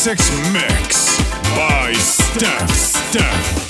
Six mix by Steph Steph.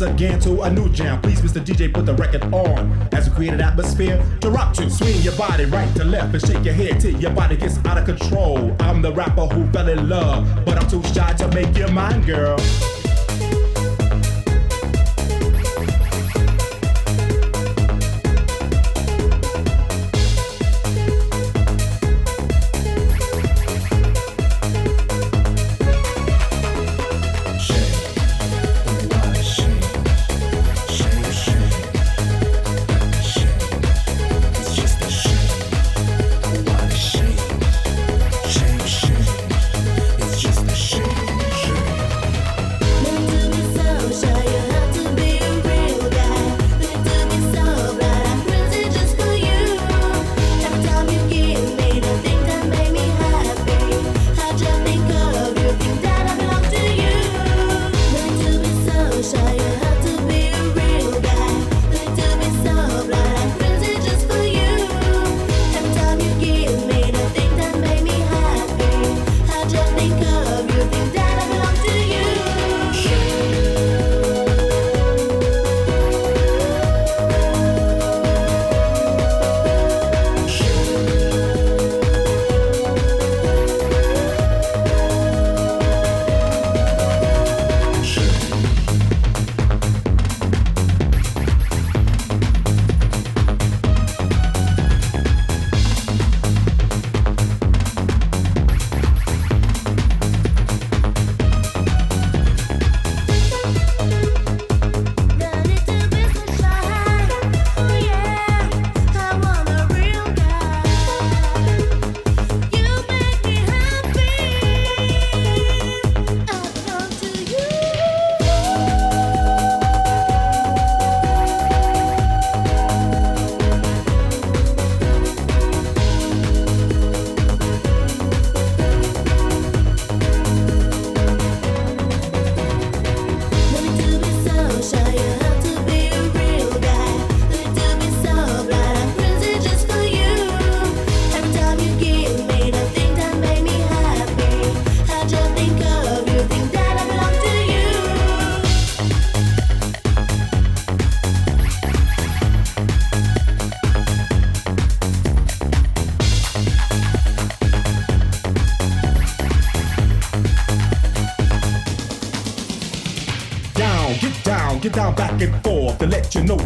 Once again to a new jam. Please, Mr. DJ, put the record on. As we create an atmosphere to rock to. Swing your body right to left and shake your head till your body gets out of control. I'm the rapper who fell in love, but I'm too shy to make you mine, girl.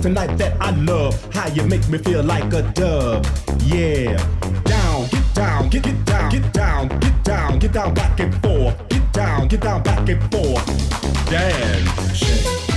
Tonight that I love how you make me feel like a dove. Yeah, down, get down, get get down, get down, get down, get down back and forth, get down, get down back and forth. Dance.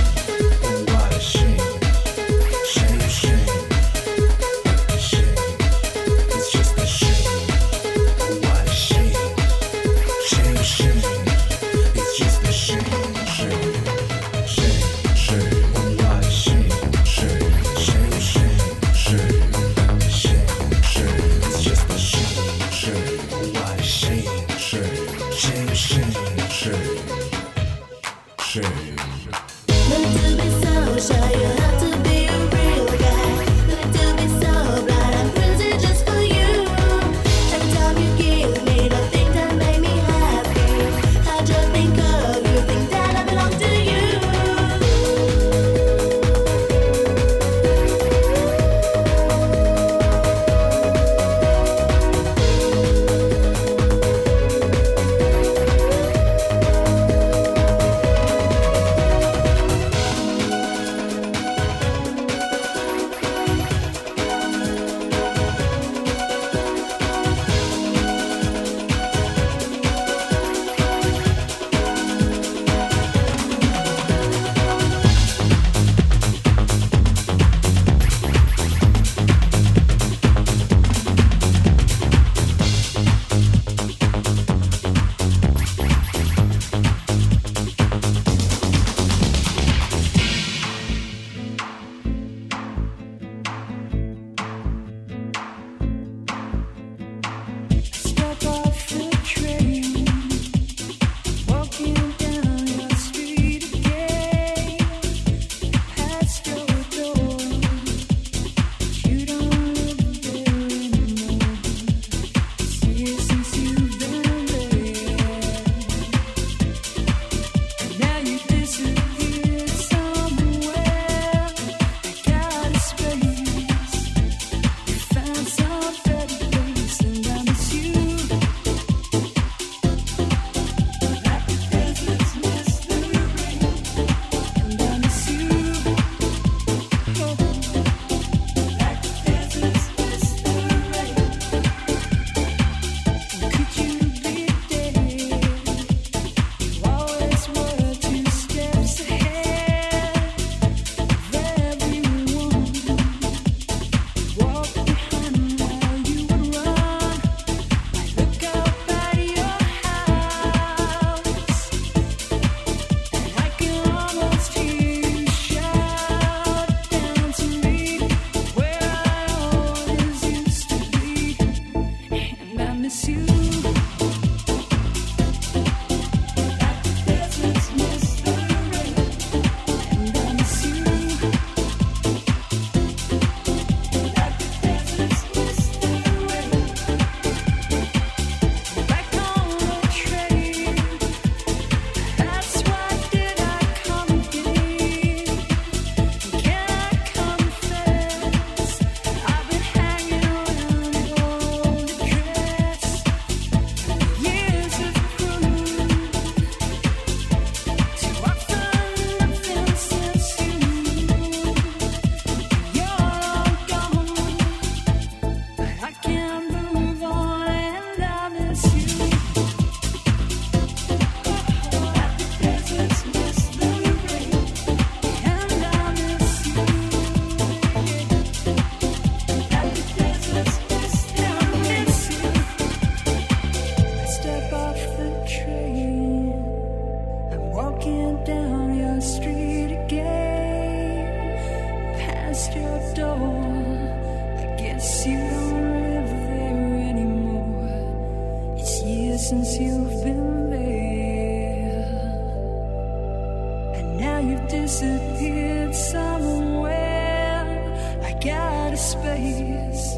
space.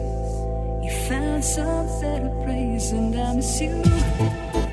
You found some better place, and I miss you.